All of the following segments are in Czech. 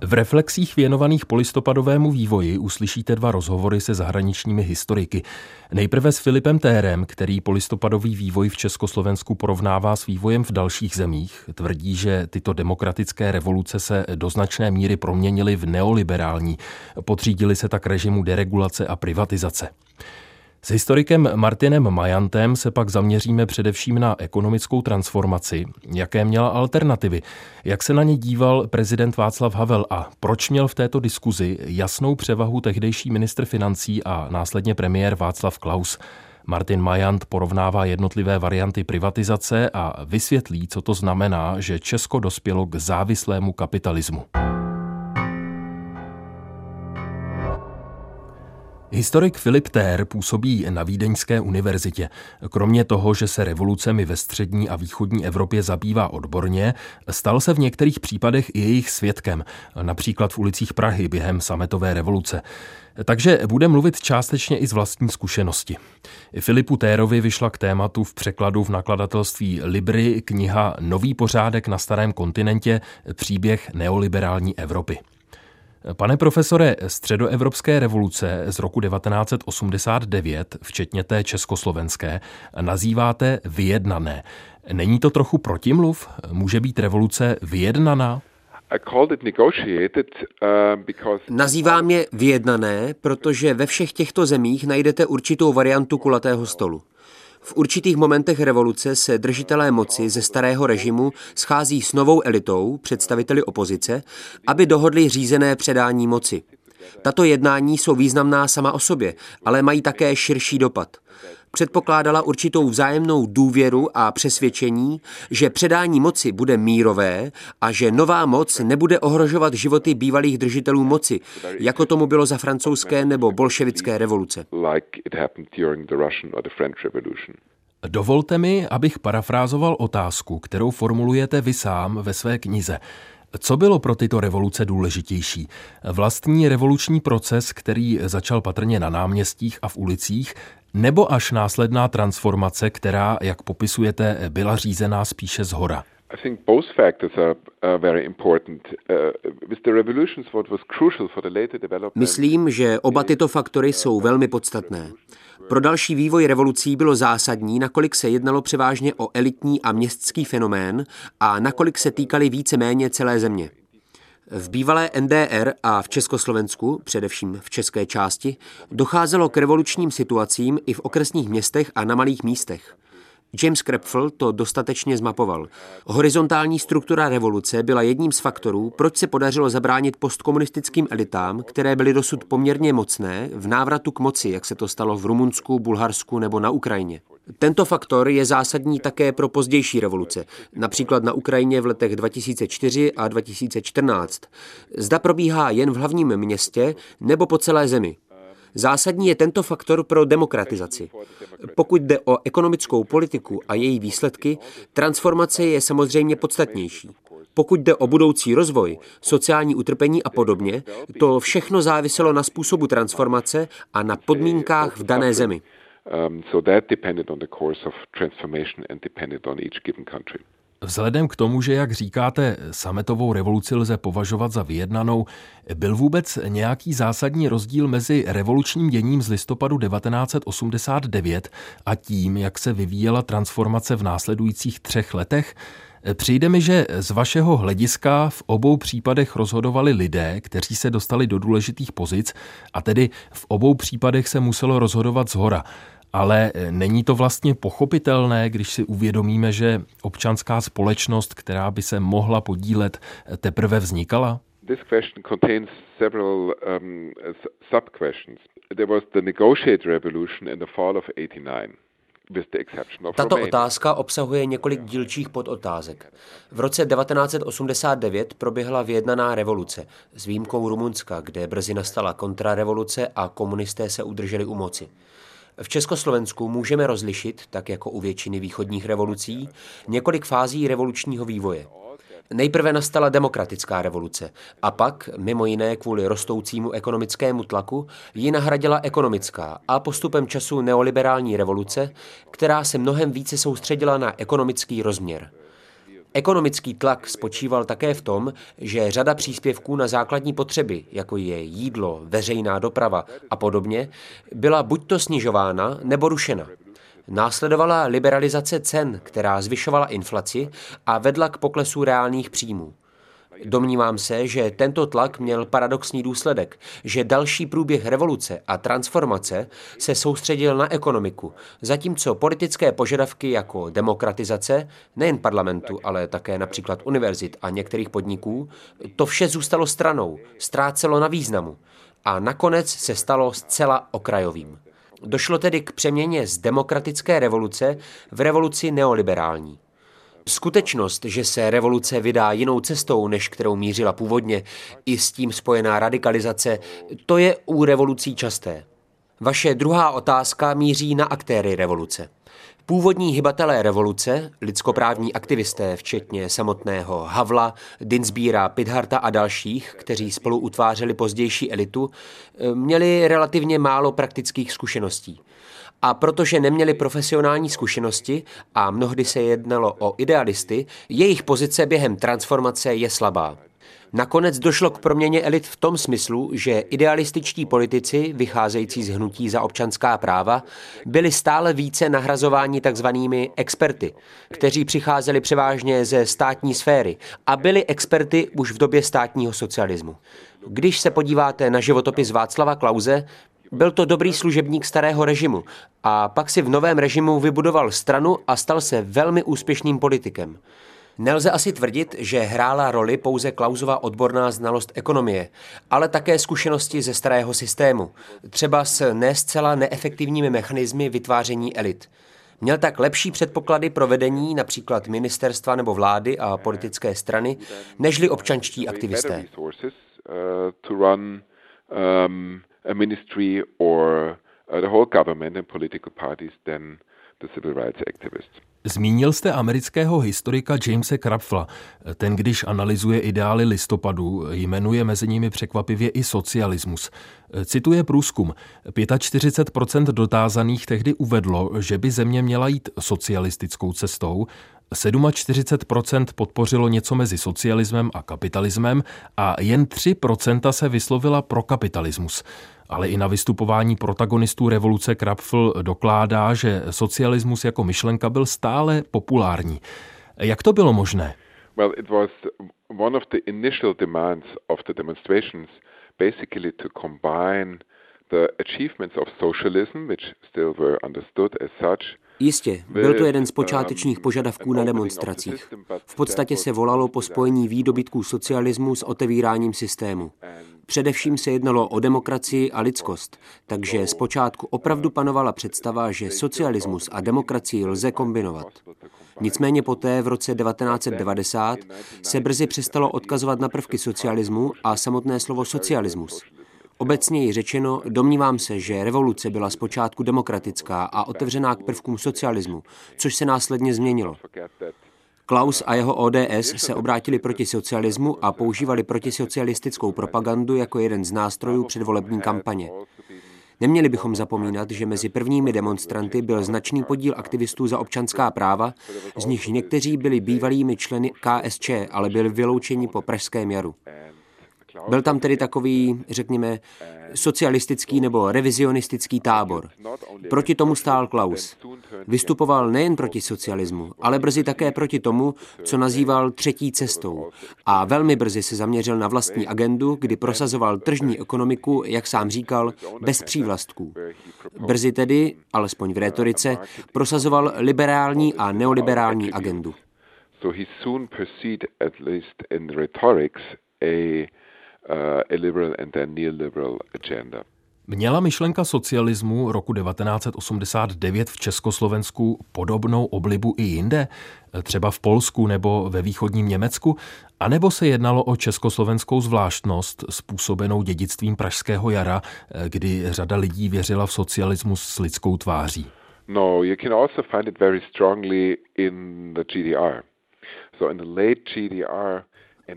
V reflexích věnovaných polistopadovému vývoji uslyšíte dva rozhovory se zahraničními historiky. Nejprve s Filipem Térem, který polistopadový vývoj v Československu porovnává s vývojem v dalších zemích. Tvrdí, že tyto demokratické revoluce se do značné míry proměnily v neoliberální. Podřídili se tak režimu deregulace a privatizace. S historikem Martinem Majantem se pak zaměříme především na ekonomickou transformaci, jaké měla alternativy, jak se na ně díval prezident Václav Havel a proč měl v této diskuzi jasnou převahu tehdejší ministr financí a následně premiér Václav Klaus. Martin Majant porovnává jednotlivé varianty privatizace a vysvětlí, co to znamená, že Česko dospělo k závislému kapitalismu. Historik Filip Tér působí na Vídeňské univerzitě. Kromě toho, že se revolucemi ve střední a východní Evropě zabývá odborně, stal se v některých případech i jejich svědkem, například v ulicích Prahy během sametové revoluce. Takže bude mluvit částečně i z vlastní zkušenosti. Filipu Térovi vyšla k tématu v překladu v nakladatelství Libry kniha Nový pořádek na starém kontinentě příběh neoliberální Evropy. Pane profesore, středoevropské revoluce z roku 1989, včetně té československé, nazýváte vyjednané. Není to trochu protimluv? Může být revoluce vyjednaná? Uh, Nazývám je vyjednané, protože ve všech těchto zemích najdete určitou variantu kulatého stolu. V určitých momentech revoluce se držitelé moci ze starého režimu schází s novou elitou, představiteli opozice, aby dohodli řízené předání moci. Tato jednání jsou významná sama o sobě, ale mají také širší dopad předpokládala určitou vzájemnou důvěru a přesvědčení, že předání moci bude mírové a že nová moc nebude ohrožovat životy bývalých držitelů moci, jako tomu bylo za francouzské nebo bolševické revoluce. Dovolte mi, abych parafrázoval otázku, kterou formulujete vy sám ve své knize. Co bylo pro tyto revoluce důležitější? Vlastní revoluční proces, který začal patrně na náměstích a v ulicích, nebo až následná transformace, která, jak popisujete, byla řízená spíše z hora? I think both factors are, are very important. Uh, with the revolutions, what was crucial for the later development. Myslím, že oba tyto faktory jsou velmi podstatné. Pro další vývoj revolucí bylo zásadní, nakolik se jednalo převážně o elitní a městský fenomén a nakolik se týkali více-méně celé země. V bývalé NDR a v Československu, především v české části, docházelo k revolučním situacím i v okresních městech a na malých místech. James Krepfel to dostatečně zmapoval. Horizontální struktura revoluce byla jedním z faktorů, proč se podařilo zabránit postkomunistickým elitám, které byly dosud poměrně mocné, v návratu k moci, jak se to stalo v Rumunsku, Bulharsku nebo na Ukrajině. Tento faktor je zásadní také pro pozdější revoluce, například na Ukrajině v letech 2004 a 2014. Zda probíhá jen v hlavním městě nebo po celé zemi. Zásadní je tento faktor pro demokratizaci. Pokud jde o ekonomickou politiku a její výsledky, transformace je samozřejmě podstatnější. Pokud jde o budoucí rozvoj, sociální utrpení a podobně, to všechno záviselo na způsobu transformace a na podmínkách v dané zemi. Um, so that depended on the course of transformation and depended on each given country. Vzhledem k tomu, že, jak říkáte, sametovou revoluci lze považovat za vyjednanou, byl vůbec nějaký zásadní rozdíl mezi revolučním děním z listopadu 1989 a tím, jak se vyvíjela transformace v následujících třech letech? Přijde mi, že z vašeho hlediska v obou případech rozhodovali lidé, kteří se dostali do důležitých pozic a tedy v obou případech se muselo rozhodovat z hora. Ale e, není to vlastně pochopitelné, když si uvědomíme, že občanská společnost, která by se mohla podílet, e, teprve vznikala? This question contains several um, sub-questions. There was the negotiated revolution in the fall of 89. Tato otázka obsahuje několik dílčích podotázek. V roce 1989 proběhla vyjednaná revoluce s výjimkou Rumunska, kde brzy nastala kontrarevoluce a komunisté se udrželi u moci. V Československu můžeme rozlišit, tak jako u většiny východních revolucí, několik fází revolučního vývoje. Nejprve nastala demokratická revoluce a pak, mimo jiné kvůli rostoucímu ekonomickému tlaku, ji nahradila ekonomická a postupem času neoliberální revoluce, která se mnohem více soustředila na ekonomický rozměr. Ekonomický tlak spočíval také v tom, že řada příspěvků na základní potřeby, jako je jídlo, veřejná doprava a podobně, byla buď to snižována nebo rušena. Následovala liberalizace cen, která zvyšovala inflaci a vedla k poklesu reálných příjmů. Domnívám se, že tento tlak měl paradoxní důsledek, že další průběh revoluce a transformace se soustředil na ekonomiku, zatímco politické požadavky jako demokratizace, nejen parlamentu, ale také například univerzit a některých podniků, to vše zůstalo stranou, ztrácelo na významu a nakonec se stalo zcela okrajovým. Došlo tedy k přeměně z demokratické revoluce v revoluci neoliberální. Skutečnost, že se revoluce vydá jinou cestou, než kterou mířila původně, i s tím spojená radikalizace, to je u revolucí časté. Vaše druhá otázka míří na aktéry revoluce. Původní hybatelé revoluce, lidskoprávní aktivisté, včetně samotného Havla, Dinsbíra, Pidharta a dalších, kteří spolu utvářeli pozdější elitu, měli relativně málo praktických zkušeností. A protože neměli profesionální zkušenosti a mnohdy se jednalo o idealisty, jejich pozice během transformace je slabá. Nakonec došlo k proměně elit v tom smyslu, že idealističtí politici, vycházející z hnutí za občanská práva, byli stále více nahrazováni takzvanými experty, kteří přicházeli převážně ze státní sféry a byli experty už v době státního socialismu. Když se podíváte na životopis Václava Klauze, byl to dobrý služebník starého režimu a pak si v novém režimu vybudoval stranu a stal se velmi úspěšným politikem. Nelze asi tvrdit, že hrála roli pouze Klausova odborná znalost ekonomie, ale také zkušenosti ze starého systému, třeba s ne zcela neefektivními mechanismy vytváření elit. Měl tak lepší předpoklady pro vedení například ministerstva nebo vlády a politické strany, nežli občanští aktivisté. Um, a ministry or uh, the whole government and political parties than the civil rights activists. Zmínil jste amerického historika Jamese Krapfla. Ten, když analyzuje ideály listopadu, jmenuje mezi nimi překvapivě i socialismus. Cituje průzkum. 45% dotázaných tehdy uvedlo, že by země měla jít socialistickou cestou, 47% podpořilo něco mezi socialismem a kapitalismem a jen 3% se vyslovila pro kapitalismus ale i na vystupování protagonistů revoluce Krapfl dokládá, že socialismus jako myšlenka byl stále populární. Jak to bylo možné? Well, it was one of the initial demands of the demonstrations basically to combine the achievements of socialism, which still were understood as such, Jistě, byl to jeden z počátečních požadavků na demonstracích. V podstatě se volalo po spojení výdobytků socialismu s otevíráním systému. Především se jednalo o demokracii a lidskost, takže zpočátku opravdu panovala představa, že socialismus a demokracii lze kombinovat. Nicméně poté v roce 1990 se brzy přestalo odkazovat na prvky socialismu a samotné slovo socialismus. Obecněji řečeno, domnívám se, že revoluce byla zpočátku demokratická a otevřená k prvkům socialismu, což se následně změnilo. Klaus a jeho ODS se obrátili proti socialismu a používali protisocialistickou propagandu jako jeden z nástrojů předvolební kampaně. Neměli bychom zapomínat, že mezi prvními demonstranty byl značný podíl aktivistů za občanská práva, z nichž někteří byli bývalými členy KSČ, ale byli vyloučeni po pražském jaru. Byl tam tedy takový, řekněme, socialistický nebo revizionistický tábor. Proti tomu stál Klaus. Vystupoval nejen proti socialismu, ale brzy také proti tomu, co nazýval třetí cestou. A velmi brzy se zaměřil na vlastní agendu, kdy prosazoval tržní ekonomiku, jak sám říkal, bez přívlastků. Brzy tedy, alespoň v retorice, prosazoval liberální a neoliberální agendu. So he soon pursued, at least in rhetorics, a a liberal and a neoliberal agenda. Měla myšlenka socialismu roku 1989 v Československu podobnou oblibu i jinde, třeba v Polsku nebo ve východním Německu, anebo se jednalo o československou zvláštnost způsobenou dědictvím Pražského jara, kdy řada lidí věřila v socialismus s lidskou tváří? No, you can also find it very strongly in the GDR.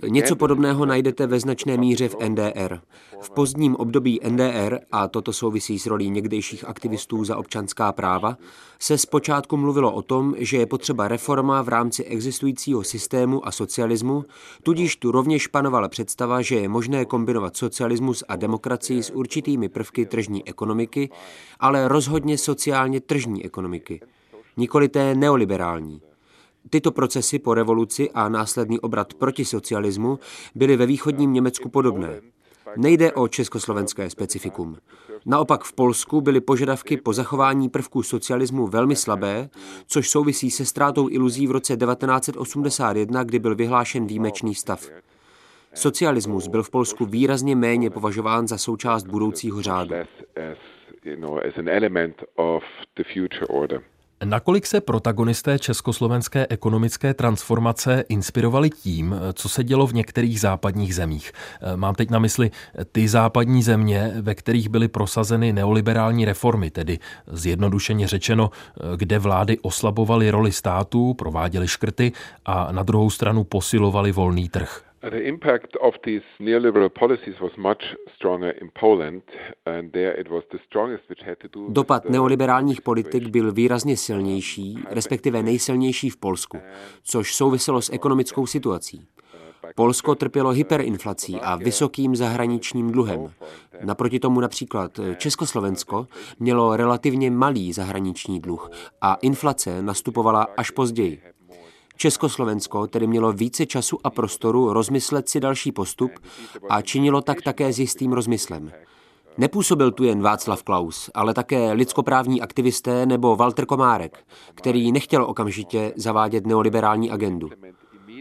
Něco podobného najdete ve značné míře v NDR. V pozdním období NDR, a toto souvisí s rolí někdejších aktivistů za občanská práva, se zpočátku mluvilo o tom, že je potřeba reforma v rámci existujícího systému a socialismu, tudíž tu rovněž panovala představa, že je možné kombinovat socialismus a demokracii s určitými prvky tržní ekonomiky, ale rozhodně sociálně tržní ekonomiky, nikoli té neoliberální. Tyto procesy po revoluci a následný obrat proti socialismu byly ve východním Německu podobné. Nejde o československé specifikum. Naopak v Polsku byly požadavky po zachování prvků socialismu velmi slabé, což souvisí se ztrátou iluzí v roce 1981, kdy byl vyhlášen výjimečný stav. Socialismus byl v Polsku výrazně méně považován za součást budoucího řádu. Nakolik se protagonisté československé ekonomické transformace inspirovali tím, co se dělo v některých západních zemích? Mám teď na mysli ty západní země, ve kterých byly prosazeny neoliberální reformy, tedy zjednodušeně řečeno, kde vlády oslabovaly roli států, prováděly škrty a na druhou stranu posilovali volný trh. The impact of these neoliberal policies was much stronger in Poland and there it was the strongest which had to do Dopad neoliberálních politik byl výrazně silnější, respektive nejsilnější v Polsku, což souviselo s ekonomickou situací. Polsko trpělo hyperinflací a vysokým zahraničním dluhem. Naproti tomu například Československo mělo relativně malý zahraniční dluh a inflace nastupovala až později. Československo tedy mělo více času a prostoru rozmyslet si další postup a činilo tak také s jistým rozmyslem. Nepůsobil tu jen Václav Klaus, ale také lidskoprávní aktivisté nebo Walter Komárek, který nechtěl okamžitě zavádět neoliberální agendu.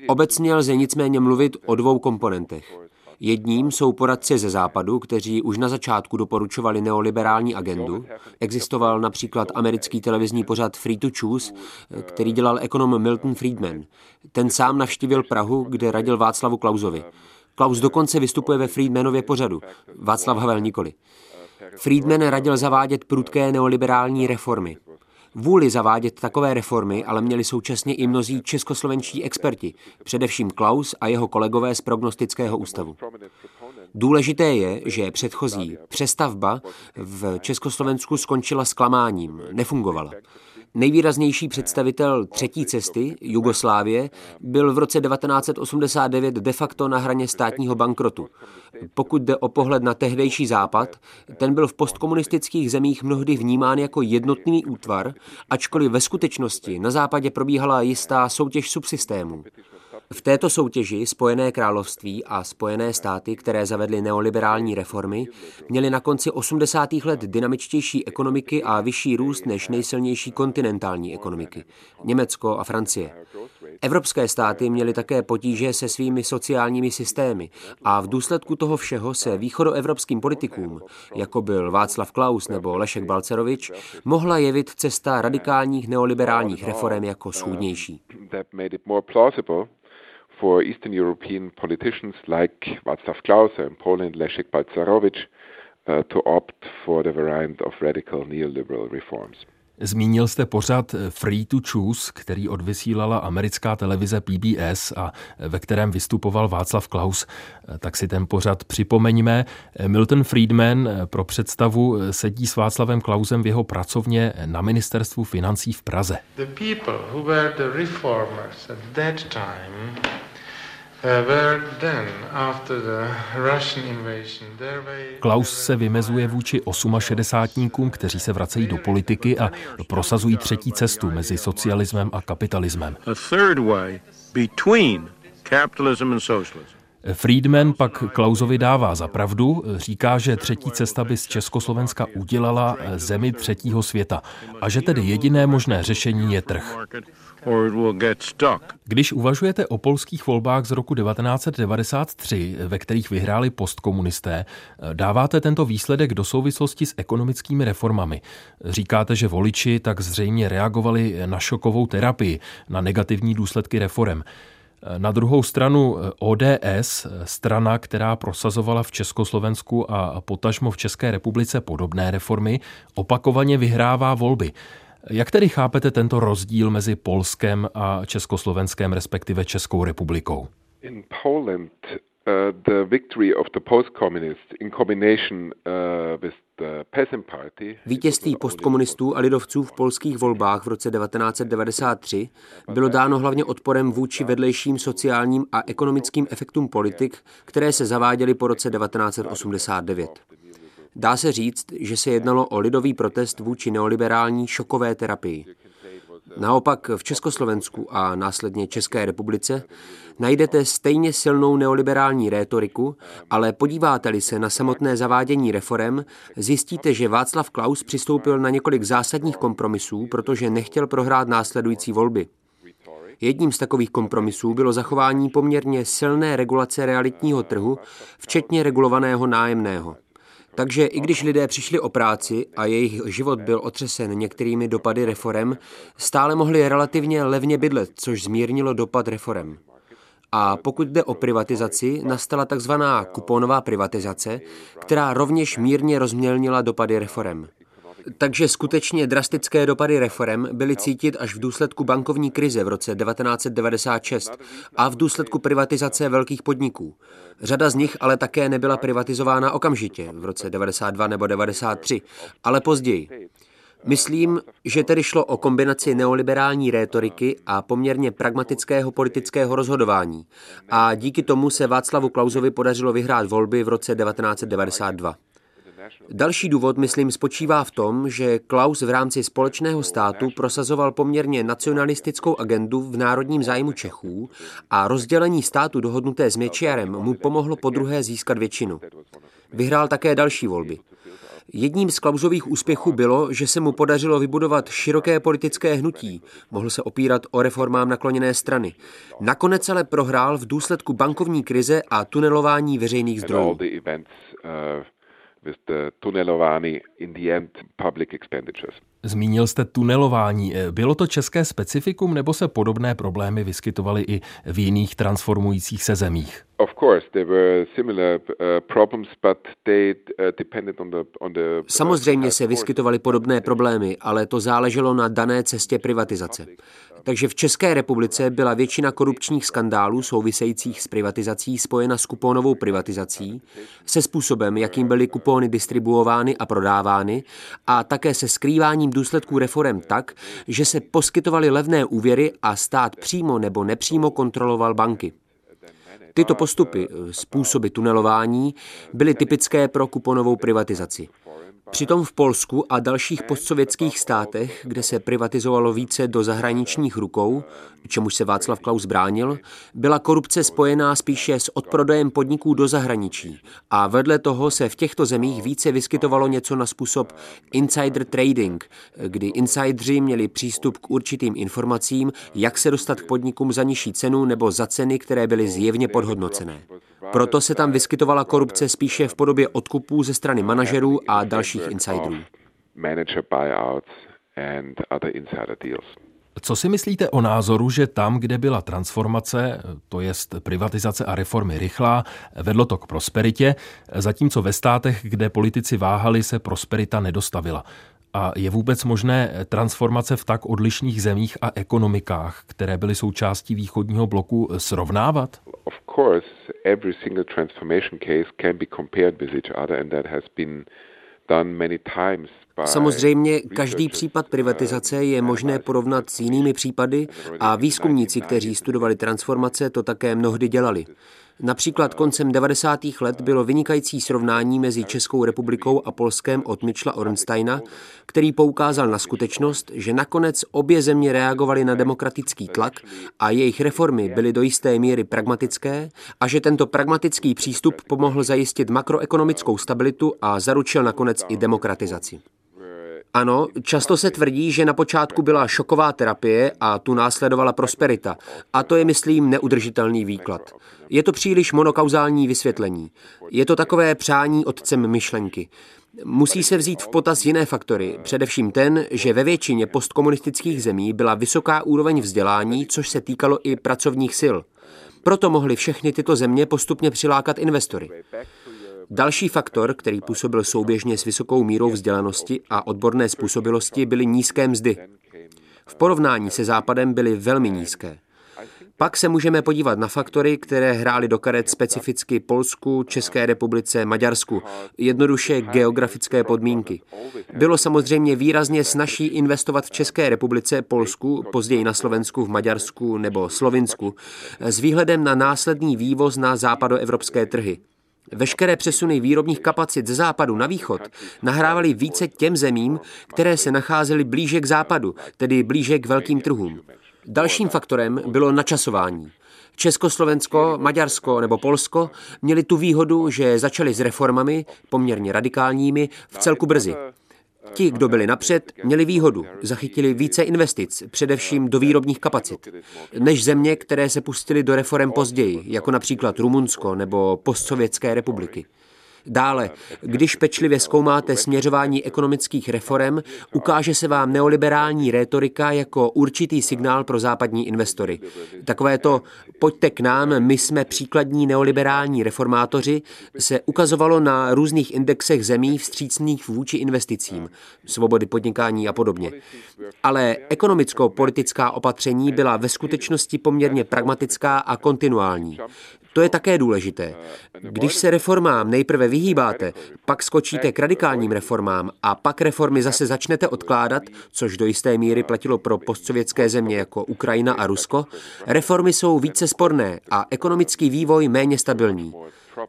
Obecně lze nicméně mluvit o dvou komponentech. Jedním jsou poradci ze západu, kteří už na začátku doporučovali neoliberální agendu. Existoval například americký televizní pořad Free to Choose, který dělal ekonom Milton Friedman. Ten sám navštívil Prahu, kde radil Václavu Klausovi. Klaus dokonce vystupuje ve Friedmanově pořadu, Václav Havel nikoli. Friedman radil zavádět prudké neoliberální reformy. Vůli zavádět takové reformy ale měli současně i mnozí českoslovenští experti, především Klaus a jeho kolegové z prognostického ústavu. Důležité je, že předchozí přestavba v Československu skončila zklamáním, nefungovala. Nejvýraznější představitel třetí cesty, Jugoslávie, byl v roce 1989 de facto na hraně státního bankrotu. Pokud jde o pohled na tehdejší západ, ten byl v postkomunistických zemích mnohdy vnímán jako jednotný útvar, ačkoliv ve skutečnosti na západě probíhala jistá soutěž subsystémů. V této soutěži Spojené království a Spojené státy, které zavedly neoliberální reformy, měly na konci 80. let dynamičtější ekonomiky a vyšší růst než nejsilnější kontinentální ekonomiky Německo a Francie. Evropské státy měly také potíže se svými sociálními systémy a v důsledku toho všeho se východoevropským politikům, jako byl Václav Klaus nebo Lešek Balcerovič, mohla jevit cesta radikálních neoliberálních reform jako schůdnější for Eastern European politicians like Václav Klaus and Poland Leszek Balcerowicz uh, to opt for the variant of radical neoliberal reforms. Zmínil jste pořad Free to Choose, který odvysílala americká televize PBS a ve kterém vystupoval Václav Klaus. Tak si ten pořad připomeňme. Milton Friedman pro představu sedí s Václavem Klausem v jeho pracovně na ministerstvu financí v Praze. The people who were the reformers at that time Klaus se vymezuje vůči 68 kteří se vracejí do politiky a prosazují třetí cestu mezi socialismem a kapitalismem. Friedman pak Klausovi dává za pravdu, říká, že třetí cesta by z Československa udělala zemi třetího světa a že tedy jediné možné řešení je trh. Když uvažujete o polských volbách z roku 1993, ve kterých vyhráli postkomunisté, dáváte tento výsledek do souvislosti s ekonomickými reformami. Říkáte, že voliči tak zřejmě reagovali na šokovou terapii, na negativní důsledky reform. Na druhou stranu ODS, strana, která prosazovala v Československu a potažmo v České republice podobné reformy, opakovaně vyhrává volby. Jak tedy chápete tento rozdíl mezi Polskem a Československem, respektive Českou republikou? In Poland Uh, the victory of the post-communists in combination uh, with the peasant party. Vítězství postkomunistů a lidovců v polských volbách v roce 1993 bylo dáno hlavně odporem vůči vedlejším sociálním a ekonomickým efektům politik, které se zaváděly po roce 1989. Dá se říct, že se jednalo o lidový protest vůči neoliberální šokové terapii. Naopak v Československu a následně České republice najdete stejně silnou neoliberální rétoriku, ale podíváte-li se na samotné zavádění reform, zjistíte, že Václav Klaus přistoupil na několik zásadních kompromisů, protože nechtěl prohrát následující volby. Jedním z takových kompromisů bylo zachování poměrně silné regulace realitního trhu, včetně regulovaného nájemného. Takže i když lidé přišli o práci a jejich život byl otřesen některými dopady reform, stále mohli relativně levně bydlet, což zmírnilo dopad reform. A pokud jde o privatizaci, nastala takzvaná kuponová privatizace, která rovněž mírně rozmělnila dopady reform. Takže skutečně drastické dopady reform byly cítit až v důsledku bankovní krize v roce 1996 a v důsledku privatizace velkých podniků. Řada z nich ale také nebyla privatizována okamžitě v roce 92 nebo 93, ale později. Myslím, že tedy šlo o kombinaci neoliberální rétoriky a poměrně pragmatického politického rozhodování. A díky tomu se Václavu Klausovi podařilo vyhrát volby v roce 1992. Další důvod, myslím, spočívá v tom, že Klaus v rámci společného státu prosazoval poměrně nacionalistickou agendu v národním zájmu Čechů a rozdělení státu dohodnuté s Mečiarem mu pomohlo po druhé získat většinu. Vyhrál také další volby. Jedním z Klausových úspěchů bylo, že se mu podařilo vybudovat široké politické hnutí, mohl se opírat o reformám nakloněné strany. Nakonec ale prohrál v důsledku bankovní krize a tunelování veřejných zdrojů with the in the end public expenditures. Zmínil jste tunelování. Bylo to české specifikum nebo se podobné problémy vyskytovaly i v jiných transformujících se zemích? Samozřejmě se vyskytovaly podobné problémy, ale to záleželo na dané cestě privatizace. Takže v České republice byla většina korupčních skandálů souvisejících s privatizací spojena s kuponovou privatizací, se způsobem, jakým byly kupony distribuovány a prodávány a také se skrýváním důsledků reform tak, že se poskytovaly levné úvěry a stát přímo nebo nepřímo kontroloval banky. Tyto postupy, způsoby tunelování, byly typické pro kuponovou privatizaci. Přitom v Polsku a dalších postsovětských státech, kde se privatizovalo více do zahraničních rukou, čemuž se Václav Klaus bránil, byla korupce spojená spíše s odprodejem podniků do zahraničí a vedle toho se v těchto zemích více vyskytovalo něco na způsob insider trading, kdy insidři měli přístup k určitým informacím, jak se dostat k podnikům za nižší cenu nebo za ceny, které byly zjevně podhodnocené. Proto se tam vyskytovala korupce spíše v podobě odkupů ze strany manažerů a dalších insiderů. Co si myslíte o názoru, že tam, kde byla transformace, to jest privatizace a reformy rychlá, vedlo to k prosperitě, zatímco ve státech, kde politici váhali, se prosperita nedostavila? A je vůbec možné transformace v tak odlišných zemích a ekonomikách, které byly součástí východního bloku, srovnávat? Of course, every single transformation case can be compared with each other and that has been Samozřejmě každý případ privatizace je možné porovnat s jinými případy a výzkumníci, kteří studovali transformace, to také mnohdy dělali. Například koncem 90. let bylo vynikající srovnání mezi Českou republikou a Polskem od Mitchella Ornsteina, který poukázal na skutečnost, že nakonec obě země reagovaly na demokratický tlak a jejich reformy byly do jisté míry pragmatické a že tento pragmatický přístup pomohl zajistit makroekonomickou stabilitu a zaručil nakonec i demokratizaci. Ano, často se tvrdí, že na počátku byla šoková terapie a tu následovala prosperita. A to je, myslím, neudržitelný výklad. Je to příliš monokauzální vysvětlení. Je to takové přání otcem myšlenky. Musí se vzít v potaz jiné faktory, především ten, že ve většině postkomunistických zemí byla vysoká úroveň vzdělání, což se týkalo i pracovních sil. Proto mohly všechny tyto země postupně přilákat investory. Další faktor, který působil souběžně s vysokou mírou vzdělanosti a odborné způsobilosti, byly nízké mzdy. V porovnání se Západem byly velmi nízké. Pak se můžeme podívat na faktory, které hrály do karet specificky Polsku, České republice, Maďarsku, jednoduše geografické podmínky. Bylo samozřejmě výrazně snažší investovat v České republice, Polsku, později na Slovensku, v Maďarsku nebo Slovinsku, s výhledem na následný vývoz na západoevropské trhy. Veškeré přesuny výrobních kapacit ze západu na východ nahrávaly více těm zemím, které se nacházely blíže k západu, tedy blíže k velkým trhům. Dalším faktorem bylo načasování. Československo, Maďarsko nebo Polsko měli tu výhodu, že začali s reformami, poměrně radikálními, v celku brzy. Ti, kdo byli napřed, měli výhodu, zachytili více investic, především do výrobních kapacit, než země, které se pustily do reform později, jako například Rumunsko nebo postsovětské republiky. Dále, když pečlivě zkoumáte směřování ekonomických reform, ukáže se vám neoliberální rétorika jako určitý signál pro západní investory. Takové to pojďte k nám, my jsme příkladní neoliberální reformátoři, se ukazovalo na různých indexech zemí vstřícných vůči investicím, svobody podnikání a podobně. Ale ekonomicko-politická opatření byla ve skutečnosti poměrně pragmatická a kontinuální. To je také důležité. Když se reformám nejprve vyhýbáte, pak skočíte k radikálním reformám a pak reformy zase začnete odkládat, což do jisté míry platilo pro postsovětské země jako Ukrajina a Rusko, reformy jsou více sporné a ekonomický vývoj méně stabilní.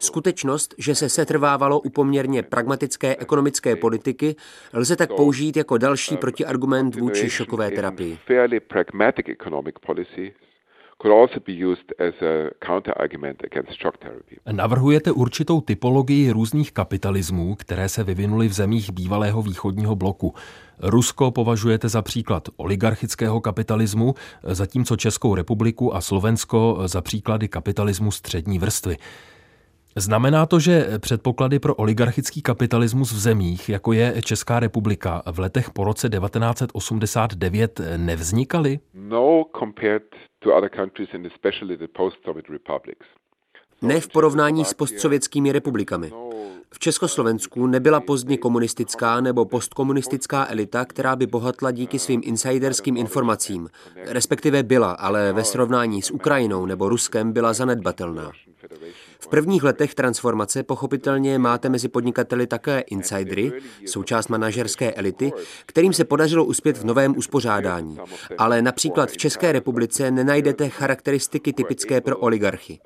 Skutečnost, že se setrvávalo u poměrně pragmatické ekonomické politiky, lze tak použít jako další protiargument vůči šokové terapii could also be used as a counter-argument against shock therapy. Navrhujete určitou typologii různých kapitalismů, které se vyvinuly v zemích bývalého východního bloku. Rusko považujete za příklad oligarchického kapitalismu, zatímco Českou republiku a Slovensko za příklady kapitalismu střední vrstvy. Znamená to, že předpoklady pro oligarchický kapitalismus v zemích, jako je Česká republika, v letech po roce 1989 nevznikaly? No, compared Ne v porovnání s postsovětskými republikami. V Československu nebyla pozdně komunistická nebo postkomunistická elita, která by bohatla díky svým insiderským informacím. Respektive byla, ale ve srovnání s Ukrajinou nebo Ruskem byla zanedbatelná. V prvních letech transformace pochopitelně máte mezi podnikateli také insidery, součást manažerské elity, kterým se podařilo uspět v novém uspořádání. Ale například v České republice nenajdete charakteristiky typické pro oligarchy.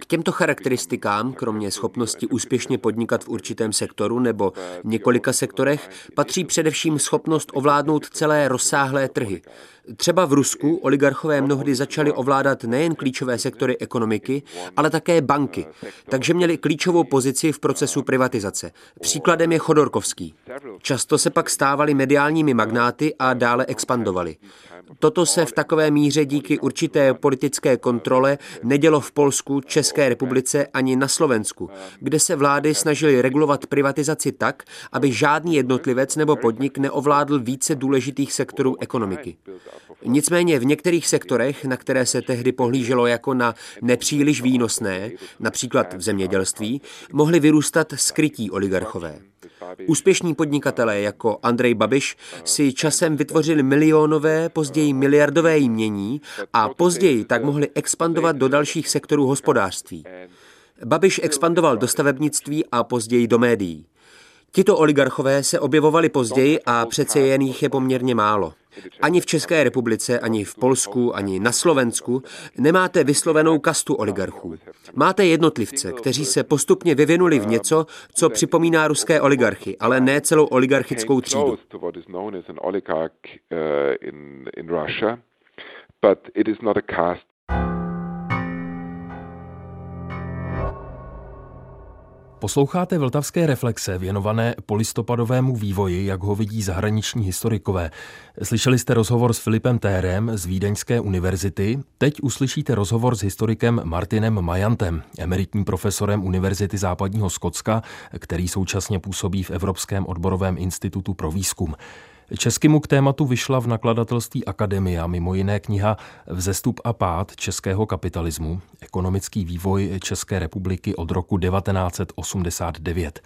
K těmto charakteristikám, kromě schopnosti úspěšně podnikat v určitém sektoru nebo několika sektorech, patří především schopnost ovládnout celé rozsáhlé trhy. Třeba v Rusku oligarchové mnohdy začali ovládat nejen klíčové sektory ekonomiky, ale také banky, takže měli klíčovou pozici v procesu privatizace. Příkladem je Chodorkovský. Často se pak stávali mediálními magnáty a dále expandovali. Toto se v takové míře díky určité politické kontrole nedělo v Polsku, České republice ani na Slovensku, kde se vlády snažily regulovat privatizaci tak, aby žádný jednotlivec nebo podnik neovládl více důležitých sektorů ekonomiky. Nicméně v některých sektorech, na které se tehdy pohlíželo jako na nepříliš výnosné, například v zemědělství, mohli vyrůstat skrytí oligarchové. Úspěšní podnikatelé jako Andrej Babiš si časem vytvořili milionové, později miliardové jmění a později tak mohli expandovat do dalších sektorů hospodářství. Babiš expandoval do stavebnictví a později do médií. Tito oligarchové se objevovali později a přece jen jich je poměrně málo. Ani v České republice, ani v Polsku, ani na Slovensku nemáte vyslovenou kastu oligarchů. Máte jednotlivce, kteří se postupně vyvinuli v něco, co připomíná ruské oligarchy, ale ne celou oligarchickou třídu. But it is not a Posloucháte vltavské reflexe věnované polistopadovému vývoji, jak ho vidí zahraniční historikové. Slyšeli jste rozhovor s Filipem Térem z Vídeňské univerzity. Teď uslyšíte rozhovor s historikem Martinem Majantem, emeritním profesorem Univerzity západního Skotska, který současně působí v Evropském odborovém institutu pro výzkum. Českému k tématu vyšla v nakladatelství Akademia mimo jiné kniha Vzestup a pád českého kapitalismu, ekonomický vývoj České republiky od roku 1989.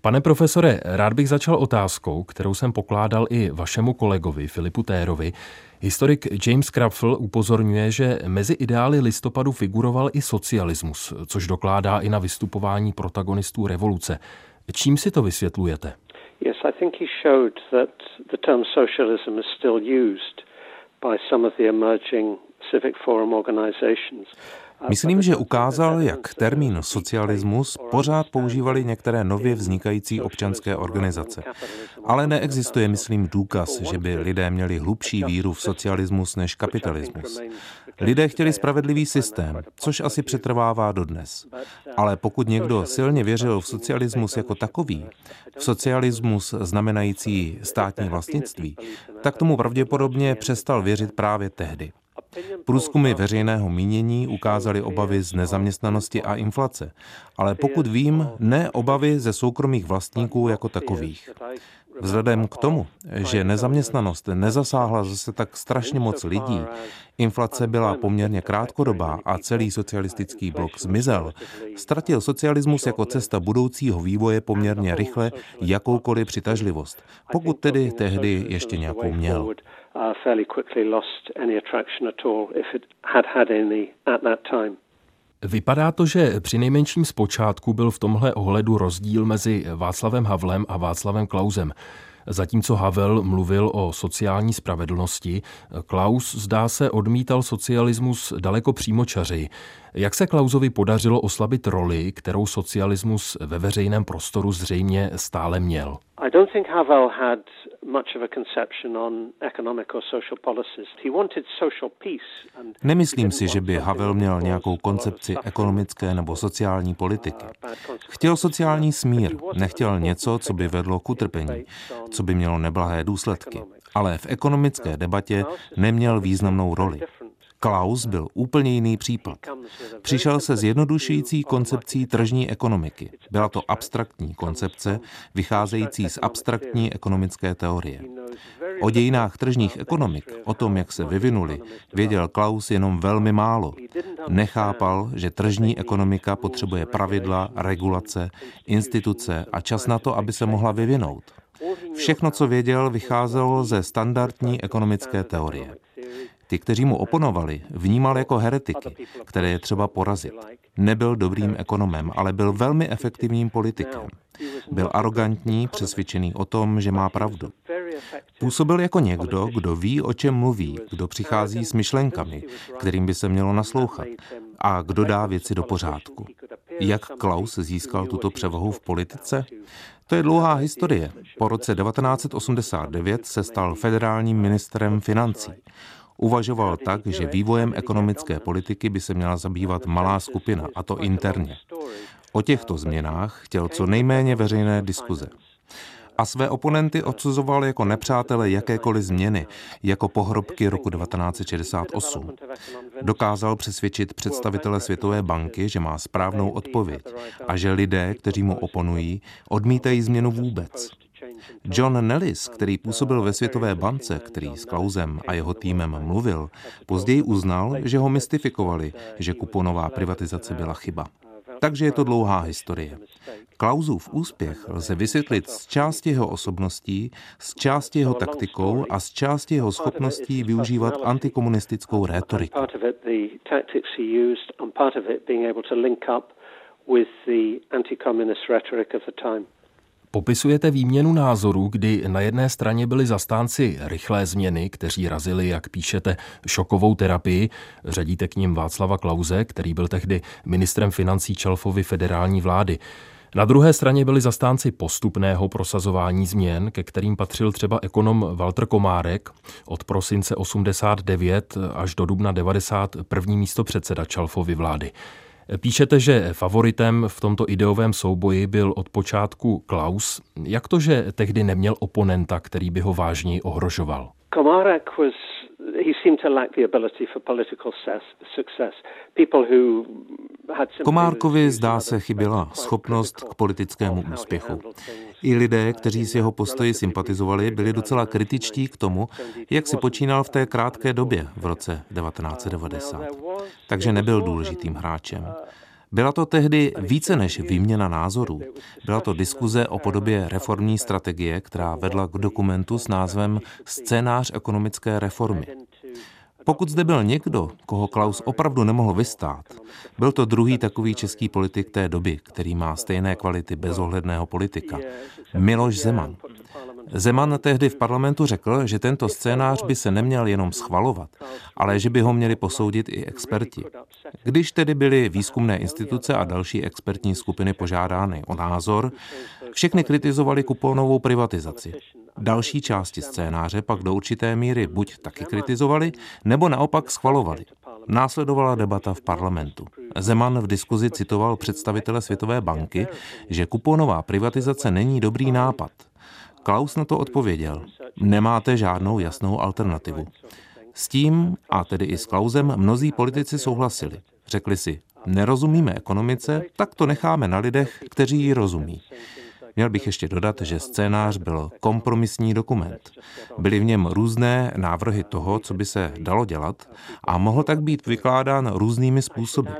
Pane profesore, rád bych začal otázkou, kterou jsem pokládal i vašemu kolegovi Filipu Térovi. Historik James Krapfel upozorňuje, že mezi ideály listopadu figuroval i socialismus, což dokládá i na vystupování protagonistů revoluce. Čím si to vysvětlujete? Yes, I think he showed that the term socialism is still used by some of the emerging civic forum organizations. Myslím, že ukázal, jak termín socialismus pořád používali některé nově vznikající občanské organizace. Ale neexistuje, myslím, důkaz, že by lidé měli hlubší víru v socialismus než kapitalismus. Lidé chtěli spravedlivý systém, což asi přetrvává dodnes. Ale pokud někdo silně věřil v socialismus jako takový, v socialismus znamenající státní vlastnictví, tak tomu pravděpodobně přestal věřit právě tehdy. Průzkumy veřejného mínění ukázaly obavy z nezaměstnanosti a inflace, ale pokud vím, ne obavy ze soukromých vlastníků jako takových. Vzhledem k tomu, že nezaměstnanost nezasáhla zase tak strašně moc lidí, inflace byla poměrně krátkodobá a celý socialistický blok zmizel, ztratil socialismus jako cesta budoucího vývoje poměrně rychle jakoukoliv přitažlivost, pokud tedy tehdy ještě nějakou měl. Vypadá to, že při nejmenším zpočátku byl v tomhle ohledu rozdíl mezi Václavem Havlem a Václavem Klausem. Zatímco Havel mluvil o sociální spravedlnosti, Klaus zdá se odmítal socialismus daleko přímočaři. Jak se Klausovi podařilo oslabit roli, kterou socialismus ve veřejném prostoru zřejmě stále měl? I don't think Havel had much of a conception on economic or social policies. He wanted social peace. Nemyslím si, že by Havel měl nějakou koncepci ekonomické nebo sociální politiky. Chtěl sociální smír, nechtěl něco, co by vedlo k utrpení, co by mělo neblahé důsledky. Ale v ekonomické debatě neměl významnou roli. Klaus byl úplně jiný případ. Přišel se zjednodušující koncepcí tržní ekonomiky. Byla to abstraktní koncepce, vycházející z abstraktní ekonomické teorie. O dějinách tržních ekonomik, o tom, jak se vyvinuli, věděl Klaus jenom velmi málo. Nechápal, že tržní ekonomika potřebuje pravidla, regulace, instituce a čas na to, aby se mohla vyvinout. Všechno, co věděl, vycházelo ze standardní ekonomické teorie. Ty, kteří mu oponovali, vnímal jako heretiky, které je třeba porazit. Nebyl dobrým ekonomem, ale byl velmi efektivním politikem. Byl arrogantní, přesvědčený o tom, že má pravdu. Působil jako někdo, kdo ví, o čem mluví, kdo přichází s myšlenkami, kterým by se mělo naslouchat a kdo dá věci do pořádku. Jak Klaus získal tuto převahu v politice? To je dlouhá historie. Po roce 1989 se stal federálním ministrem financí. Uvažoval tak, že vývojem ekonomické politiky by se měla zabývat malá skupina, a to interně. O těchto změnách chtěl co nejméně veřejné diskuze. A své oponenty odsuzoval jako nepřátele jakékoliv změny, jako pohrobky roku 1968. Dokázal přesvědčit představitele Světové banky, že má správnou odpověď a že lidé, kteří mu oponují, odmítají změnu vůbec. John Nellis, který působil ve Světové bance, který s Klausem a jeho týmem mluvil, později uznal, že ho mystifikovali, že kuponová privatizace byla chyba. Takže je to dlouhá historie. Klausův úspěch lze vysvětlit z části jeho osobností, z části jeho taktikou a z části jeho schopností využívat antikomunistickou rétoriku. Popisujete výměnu názorů, kdy na jedné straně byli zastánci rychlé změny, kteří razili, jak píšete, šokovou terapii. Řadíte k ním Václava Klauze, který byl tehdy ministrem financí Čalfovy federální vlády. Na druhé straně byli zastánci postupného prosazování změn, ke kterým patřil třeba ekonom Walter Komárek od prosince 89 až do dubna 90 první místo předseda Čalfovy vlády. Píšete, že favoritem v tomto ideovém souboji byl od počátku Klaus. Jak to, že tehdy neměl oponenta, který by ho vážněji ohrožoval? Komárek was Komárkovi zdá se chyběla schopnost k politickému úspěchu. I lidé, kteří s jeho postoji sympatizovali, byli docela kritičtí k tomu, jak si počínal v té krátké době v roce 1990. Takže nebyl důležitým hráčem. Byla to tehdy více než výměna názorů. Byla to diskuze o podobě reformní strategie, která vedla k dokumentu s názvem Scénář ekonomické reformy. Pokud zde byl někdo, koho Klaus opravdu nemohl vystát, byl to druhý takový český politik té doby, který má stejné kvality bezohledného politika. Miloš Zeman. Zeman tehdy v parlamentu řekl, že tento scénář by se neměl jenom schvalovat, ale že by ho měli posoudit i experti. Když tedy byly výzkumné instituce a další expertní skupiny požádány o názor, všechny kritizovali kuponovou privatizaci. Další části scénáře pak do určité míry buď taky kritizovali, nebo naopak schvalovali. Následovala debata v parlamentu. Zeman v diskuzi citoval představitele Světové banky, že kuponová privatizace není dobrý nápad. Klaus na to odpověděl. Nemáte žádnou jasnou alternativu. S tím, a tedy i s Klausem, mnozí politici souhlasili. Řekli si, nerozumíme ekonomice, tak to necháme na lidech, kteří ji rozumí. Měl bych ještě dodat, že scénář byl kompromisní dokument. Byly v něm různé návrhy toho, co by se dalo dělat a mohl tak být vykládán různými způsoby.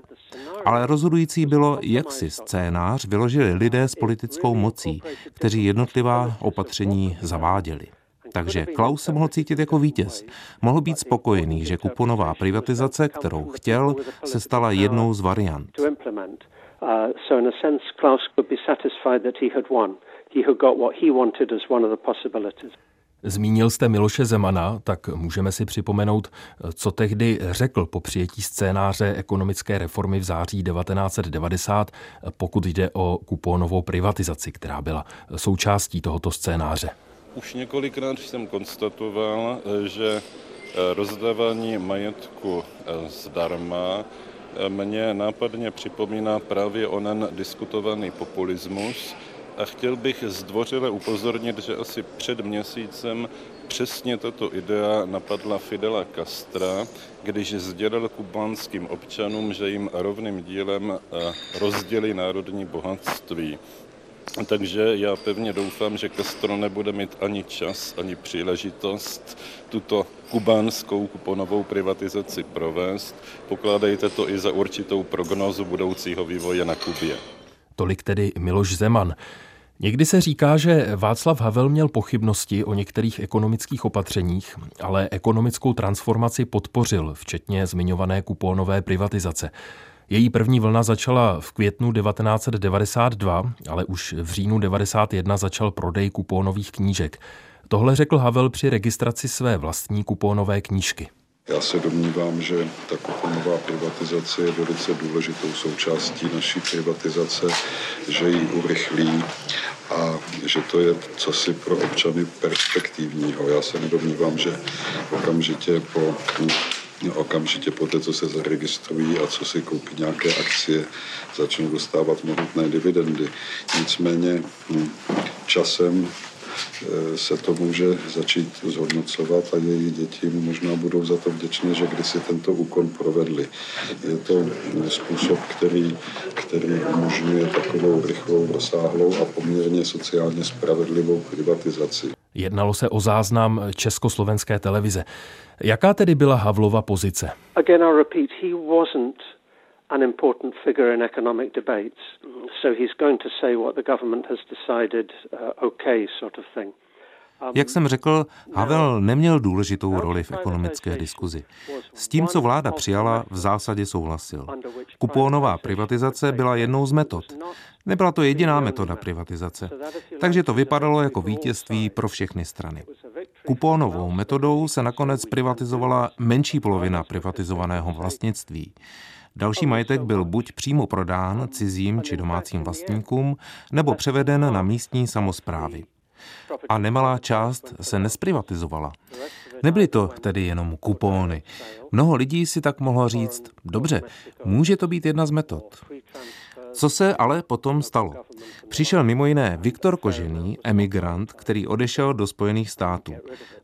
Ale rozhodující bylo, jak si scénář vyložili lidé s politickou mocí, kteří jednotlivá opatření zaváděli. Takže Klaus se mohl cítit jako vítěz. Mohl být spokojený, že kuponová privatizace, kterou chtěl, se stala jednou z variant. Uh, so in a sense, Klaus could be satisfied that he had won. He had got what he wanted as one of the possibilities. Zmínil jste Miloše Zemana, tak můžeme si připomenout, co tehdy řekl po přijetí scénáře ekonomické reformy v září 1990, pokud jde o kupónovou privatizaci, která byla součástí tohoto scénáře. Už několikrát jsem konstatoval, že rozdávání majetku zdarma mě nápadně připomíná právě onen diskutovaný populismus a chtěl bych zdvořile upozornit, že asi před měsícem přesně tato idea napadla Fidela Castra, když sdělil kubánským občanům, že jim rovným dílem eh, rozdělí národní bohatství. Takže já pevně doufám, že Castro nebude mít ani čas, ani příležitost tuto kubánskou kuponovou privatizaci provést. Pokládejte to i za určitou prognózu budoucího vývoje na Kubě. Tolik tedy Miloš Zeman. Někdy se říká, že Václav Havel měl pochybnosti o některých ekonomických opatřeních, ale ekonomickou transformaci podpořil, včetně zmiňované kupónové privatizace. Její první vlna začala v květnu 1992, ale už v říjnu 1991 začal prodej kupónových knížek. Tohle řekl Havel při registraci své vlastní kupónové knížky. Já se domnívám, že ta kuponová privatizace je velice důležitou součástí naší privatizace, že ji urychlí a že to je cosi pro občany perspektivního. Já se nedomnívám, že okamžitě po okamžitě po té, co se zaregistrují a co si koupí nějaké akcie, začnou dostávat mohutné dividendy. Nicméně hm, časem Eh, se to může začít zhodnocovat a její děti možná budou za to vděčné, že kdysi tento úkon provedli. Je to způsob, který, který umožňuje takovou rychlou, rozsáhlou a poměrně sociálně spravedlivou privatizaci. Jednalo se o záznam československé televize. Jaká tedy byla Havlova pozice? Again, I repeat, he wasn't an important figure in economic debates. So he's going to say what the government has decided, uh, okay, sort of thing. Um, Jak jsem řekl, Havel neměl důležitou roli v ekonomické diskuzi. S tím, co vláda přijala, v zásadě souhlasil. Kupónová privatizace byla jednou z metod. Nebyla to jediná metoda privatizace. Takže to vypadalo jako vítězství pro všechny strany. Kupónovou metodou se nakonec privatizovala menší polovina privatizovaného vlastnictví. Další majetek byl buď přímo prodán cizím či domácím vlastníkům, nebo převeden na místní samozprávy. A nemalá část se nesprivatizovala. Nebyly to tedy jenom kupóny. Mnoho lidí si tak mohlo říct, dobře, může to být jedna z metod. Co se ale potom stalo? Přišel mimo jiné Viktor Kožený, emigrant, který odešel do Spojených států.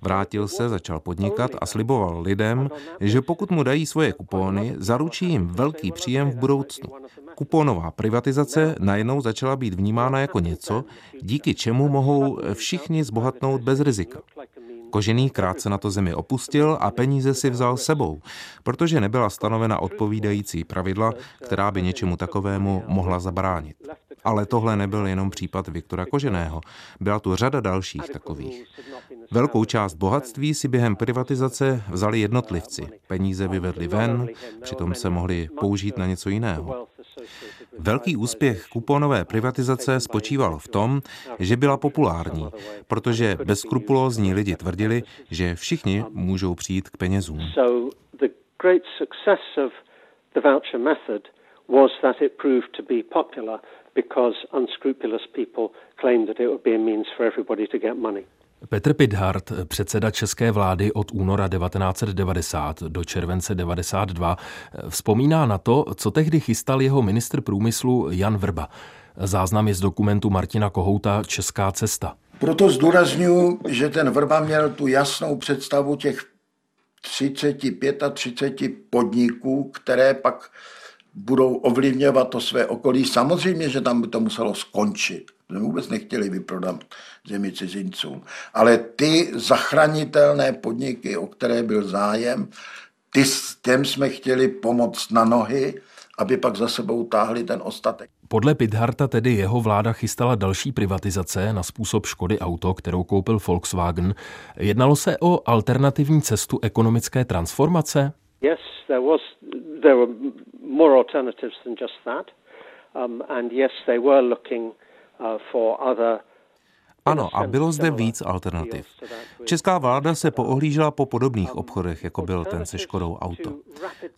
Vrátil se, začal podnikat a sliboval lidem, že pokud mu dají svoje kupóny, zaručí jim velký příjem v budoucnu. Kupónová privatizace najednou začala být vnímána jako něco, díky čemu mohou všichni zbohatnout bez rizika. Kožený krátce na to zemi opustil a peníze si vzal sebou, protože nebyla stanovena odpovídající pravidla, která by něčemu takovému mohla zabránit. Ale tohle nebyl jenom případ Viktora Koženého. Byla tu řada dalších takových. Velkou část bohatství si během privatizace vzali jednotlivci. Peníze vyvedli ven, přitom se mohli použít na něco jiného. Velký úspěch kuponové privatizace spočíval v tom, že byla populární, protože bezskrupulózní lidi tvrdili, že všichni můžou přijít k penězům. was that it proved to be popular because unscrupulous people claimed that it would be a means for everybody to get money. Petr Pidhart, předseda české vlády od února 1990 do července 92, vzpomíná na to, co tehdy chystal jeho ministr průmyslu Jan Vrba. Záznam je z dokumentu Martina Kohouta Česká cesta. Proto zdůraznuju, že ten Vrba měl tu jasnou představu těch 35 a 30 podniků, které pak budou ovlivňovat to své okolí. Samozřejmě, že tam by to muselo skončit. My vůbec nechtěli vyprodat zemi cizincům. Ale ty zachránitelné podniky, o které byl zájem, ty, těm jsme chtěli pomoct na nohy, aby pak za sebou táhli ten ostatek. Podle Pidharta tedy jeho vláda chystala další privatizace na způsob Škody Auto, kterou koupil Volkswagen. Jednalo se o alternativní cestu ekonomické transformace? Yes, there was there were more alternatives than just that. Um, and yes, they were looking uh, for other ano, a bylo zde víc alternativ. Česká vláda se poohlížela po podobných obchodech, jako byl ten se Škodou Auto.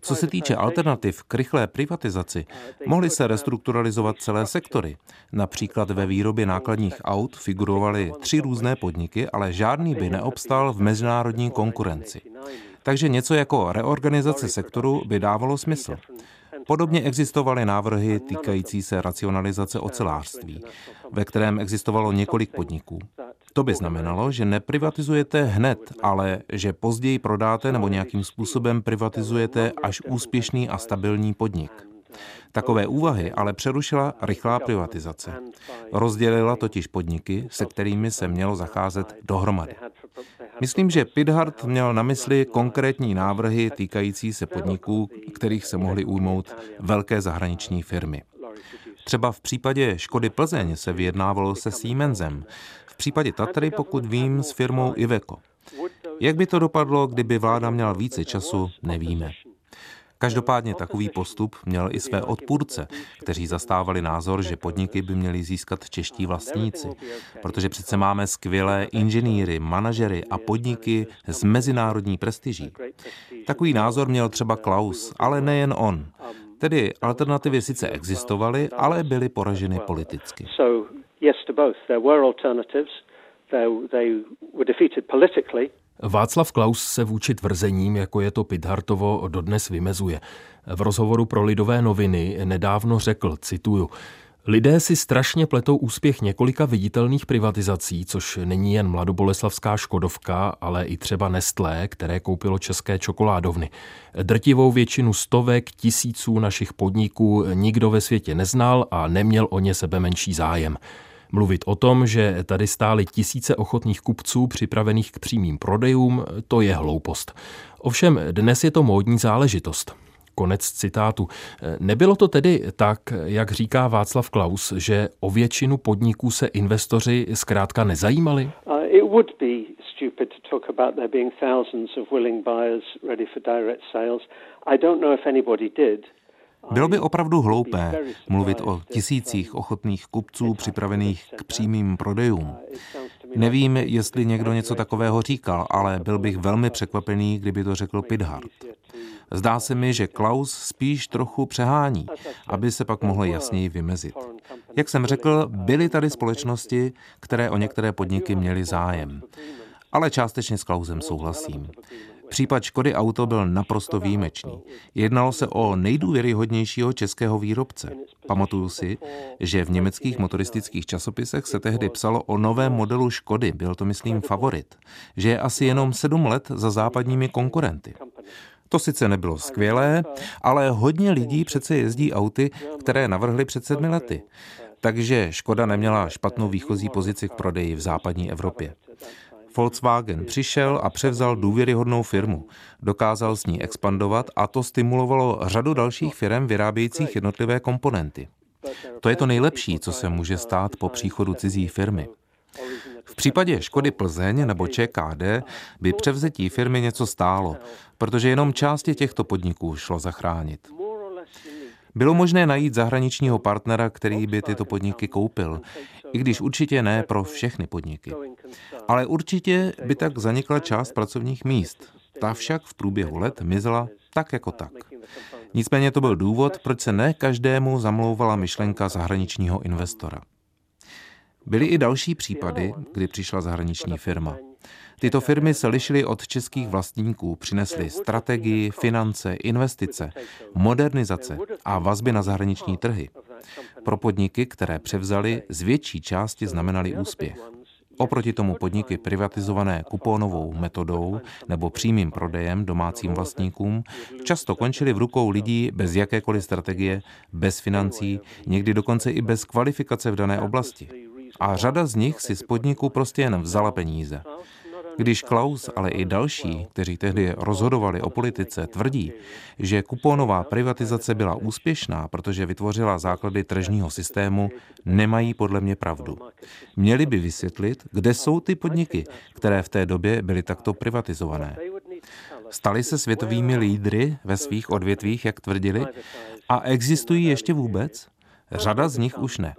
Co se týče alternativ k rychlé privatizaci, mohly se restrukturalizovat celé sektory. Například ve výrobě nákladních aut figurovaly tři různé podniky, ale žádný by neobstal v mezinárodní konkurenci. Takže něco jako reorganizace sektoru by dávalo smysl. Podobně existovaly návrhy týkající se racionalizace ocelářství, ve kterém existovalo několik podniků. To by znamenalo, že neprivatizujete hned, ale že později prodáte nebo nějakým způsobem privatizujete až úspěšný a stabilní podnik. Takové úvahy ale přerušila rychlá privatizace. Rozdělila totiž podniky, se kterými se mělo zacházet dohromady. Myslím, že Pidhart měl na mysli konkrétní návrhy týkající se podniků, kterých se mohly ujmout velké zahraniční firmy. Třeba v případě Škody Plzeň se vyjednávalo se Siemensem, v případě Tatry, pokud vím, s firmou Iveco. Jak by to dopadlo, kdyby vláda měla více času, nevíme. Každopádně takový postup měl i své odpůrce, kteří zastávali názor, že podniky by měli získat čeští vlastníci, protože přece máme skvělé inženýry, manažery a podniky s mezinárodní prestiží. Takový názor měl třeba Klaus, ale nejen on. Tedy alternativy sice existovaly, ale byly poraženy politicky. Václav Klaus se vůči tvrzením, jako je to Pidhartovo, dodnes vymezuje. V rozhovoru pro Lidové noviny nedávno řekl, cituju, Lidé si strašně pletou úspěch několika viditelných privatizací, což není jen mladoboleslavská Škodovka, ale i třeba Nestlé, které koupilo české čokoládovny. Drtivou většinu stovek, tisíců našich podniků nikdo ve světě neznal a neměl o ně sebe menší zájem. Mluvit o tom, že tady stály tisíce ochotných kupců připravených k přímým prodejům, to je hloupost. Ovšem dnes je to módní záležitost. Konec citátu. Nebylo to tedy tak, jak říká Václav Klaus, že o většinu podniků se investoři zkrátka nezajímali? Uh. I don't know if anybody did. Bylo by opravdu hloupé mluvit o tisících ochotných kupců připravených k přímým prodejům. Nevím, jestli někdo něco takového říkal, ale byl bych velmi překvapený, kdyby to řekl Pidhart. Zdá se mi, že Klaus spíš trochu přehání, aby se pak mohl jasněji vymezit. Jak jsem řekl, byly tady společnosti, které o některé podniky měly zájem. Ale částečně s Klausem souhlasím. Případ Škody Auto byl naprosto výjimečný. Jednalo se o nejdůvěryhodnějšího českého výrobce. Pamatuju si, že v německých motoristických časopisech se tehdy psalo o novém modelu Škody, byl to myslím favorit, že je asi jenom sedm let za západními konkurenty. To sice nebylo skvělé, ale hodně lidí přece jezdí auty, které navrhly před sedmi lety. Takže Škoda neměla špatnou výchozí pozici v prodeji v západní Evropě. Volkswagen přišel a převzal důvěryhodnou firmu. Dokázal s ní expandovat a to stimulovalo řadu dalších firm vyrábějících jednotlivé komponenty. To je to nejlepší, co se může stát po příchodu cizí firmy. V případě Škody Plzeň nebo ČKD by převzetí firmy něco stálo, protože jenom části těchto podniků šlo zachránit. Bylo možné najít zahraničního partnera, který by tyto podniky koupil, i když určitě ne pro všechny podniky. Ale určitě by tak zanikla část pracovních míst. Ta však v průběhu let mizela tak jako tak. Nicméně to byl důvod, proč se ne každému zamlouvala myšlenka zahraničního investora. Byly i další případy, kdy přišla zahraniční firma. Tyto firmy se lišily od českých vlastníků, přinesly strategii, finance, investice, modernizace a vazby na zahraniční trhy. Pro podniky, které převzali, z větší části znamenaly úspěch. Oproti tomu podniky privatizované kupónovou metodou nebo přímým prodejem domácím vlastníkům často končily v rukou lidí bez jakékoliv strategie, bez financí, někdy dokonce i bez kvalifikace v dané oblasti. A řada z nich si z podniku prostě jen vzala peníze. Když Klaus, ale i další, kteří tehdy rozhodovali o politice, tvrdí, že kuponová privatizace byla úspěšná, protože vytvořila základy tržního systému, nemají podle mě pravdu. Měli by vysvětlit, kde jsou ty podniky, které v té době byly takto privatizované. Stali se světovými lídry ve svých odvětvích, jak tvrdili, a existují ještě vůbec? Řada z nich už ne.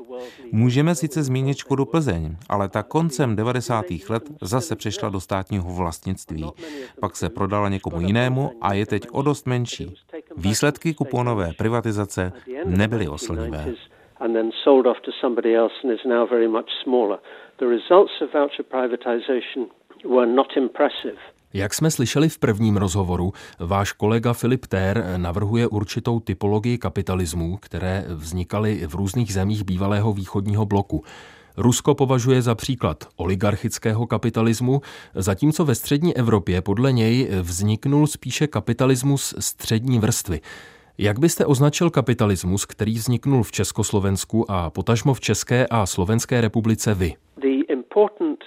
Můžeme sice zmínit Škodu Plzeň, ale ta koncem 90. let zase přešla do státního vlastnictví. Pak se prodala někomu jinému a je teď o dost menší. Výsledky kuponové privatizace nebyly oslnivé. Were not impressive. Jak jsme slyšeli v prvním rozhovoru, váš kolega Filip Tér navrhuje určitou typologii kapitalismu, které vznikaly v různých zemích bývalého východního bloku. Rusko považuje za příklad oligarchického kapitalismu, zatímco ve střední Evropě podle něj vzniknul spíše kapitalismus střední vrstvy. Jak byste označil kapitalismus, který vzniknul v Československu a potažmo v České a Slovenské republice vy? The important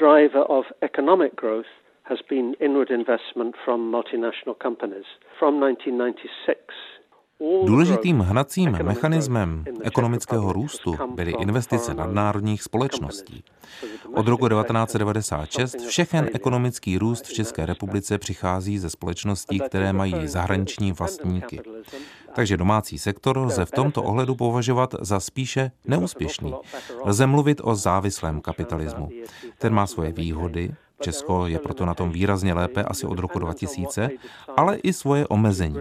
driver of economic growth has been inward investment from multinational companies. From 1996 Důležitým hnacím mechanismem ekonomického růstu byly investice nadnárodních společností. Od roku 1996 všechen ekonomický růst v České republice přichází ze společností, které mají zahraniční vlastníky. Takže domácí sektor lze v tomto ohledu považovat za spíše neúspěšný. Lze mluvit o závislém kapitalismu. Ten má svoje výhody, Česko je proto na tom výrazně lépe asi od roku 2000, ale i svoje omezení.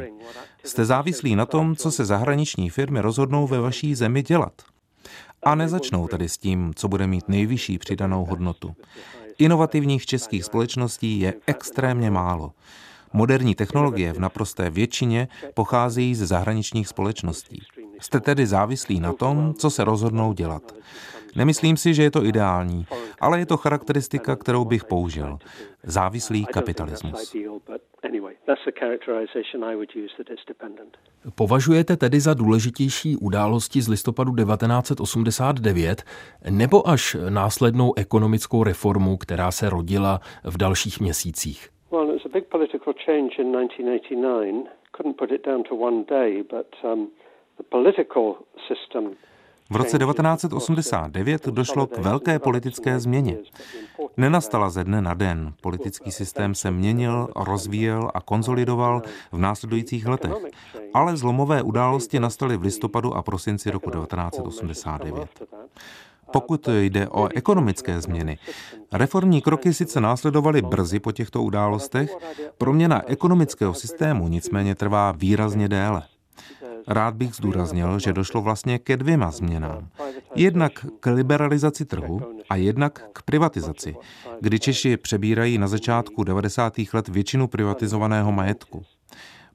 Jste závislí na tom, co se zahraniční firmy rozhodnou ve vaší zemi dělat. A nezačnou tedy s tím, co bude mít nejvyšší přidanou hodnotu. Inovativních českých společností je extrémně málo. Moderní technologie v naprosté většině pocházejí ze zahraničních společností. Jste tedy závislí na tom, co se rozhodnou dělat. Nemyslím si, že je to ideální, ale je to charakteristika, kterou bych použil. Závislý kapitalismus. Považujete tedy za důležitější události z listopadu 1989 nebo až následnou ekonomickou reformu, která se rodila v dalších měsících? Well, it was a big political change in 1989. Couldn't put it down to one day, but um, the political system v roce 1989 došlo k velké politické změně. Nenastala ze dne na den. Politický systém se měnil, rozvíjel a konzolidoval v následujících letech. Ale zlomové události nastaly v listopadu a prosinci roku 1989. Pokud jde o ekonomické změny, reformní kroky sice následovaly brzy po těchto událostech, proměna ekonomického systému nicméně trvá výrazně déle. Rád bych zdůraznil, že došlo vlastně ke dvěma změnám. Jednak k liberalizaci trhu a jednak k privatizaci, kdy Češi přebírají na začátku 90. let většinu privatizovaného majetku.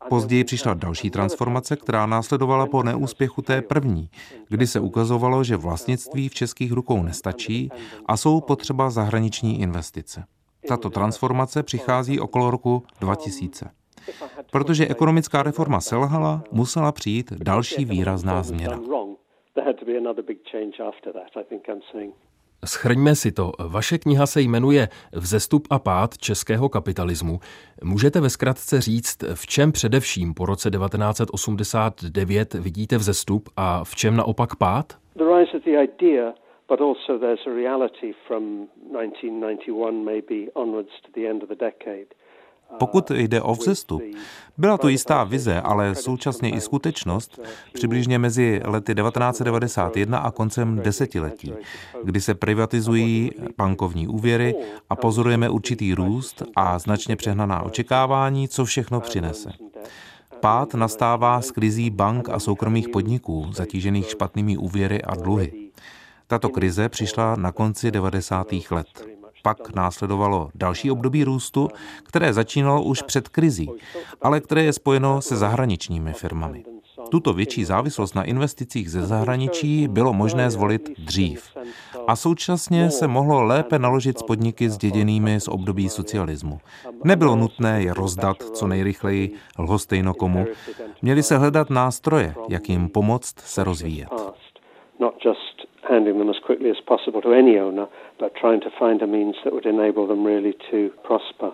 Později přišla další transformace, která následovala po neúspěchu té první, kdy se ukazovalo, že vlastnictví v českých rukou nestačí a jsou potřeba zahraniční investice. Tato transformace přichází okolo roku 2000. Protože ekonomická reforma selhala, musela přijít další výrazná změna. Schrňme si to. Vaše kniha se jmenuje Vzestup a pád českého kapitalismu. Můžete ve zkratce říct, v čem především po roce 1989 vidíte vzestup a v čem naopak pád? But also there's a reality from 1991 maybe onwards to the end of the decade. Pokud jde o vzestup, byla to jistá vize, ale současně i skutečnost přibližně mezi lety 1991 a koncem desetiletí, kdy se privatizují bankovní úvěry a pozorujeme určitý růst a značně přehnaná očekávání, co všechno přinese. Pád nastává z krizí bank a soukromých podniků, zatížených špatnými úvěry a dluhy. Tato krize přišla na konci 90. let. Pak následovalo další období růstu, které začínalo už před krizí, ale které je spojeno se zahraničními firmami. Tuto větší závislost na investicích ze zahraničí bylo možné zvolit dřív. A současně se mohlo lépe naložit s podniky zděděnými z období socialismu. Nebylo nutné je rozdat co nejrychleji lhostejno komu. Měli se hledat nástroje, jak jim pomoct se rozvíjet. handing them as quickly as possible to any owner, but trying to find a means that would enable them really to prosper.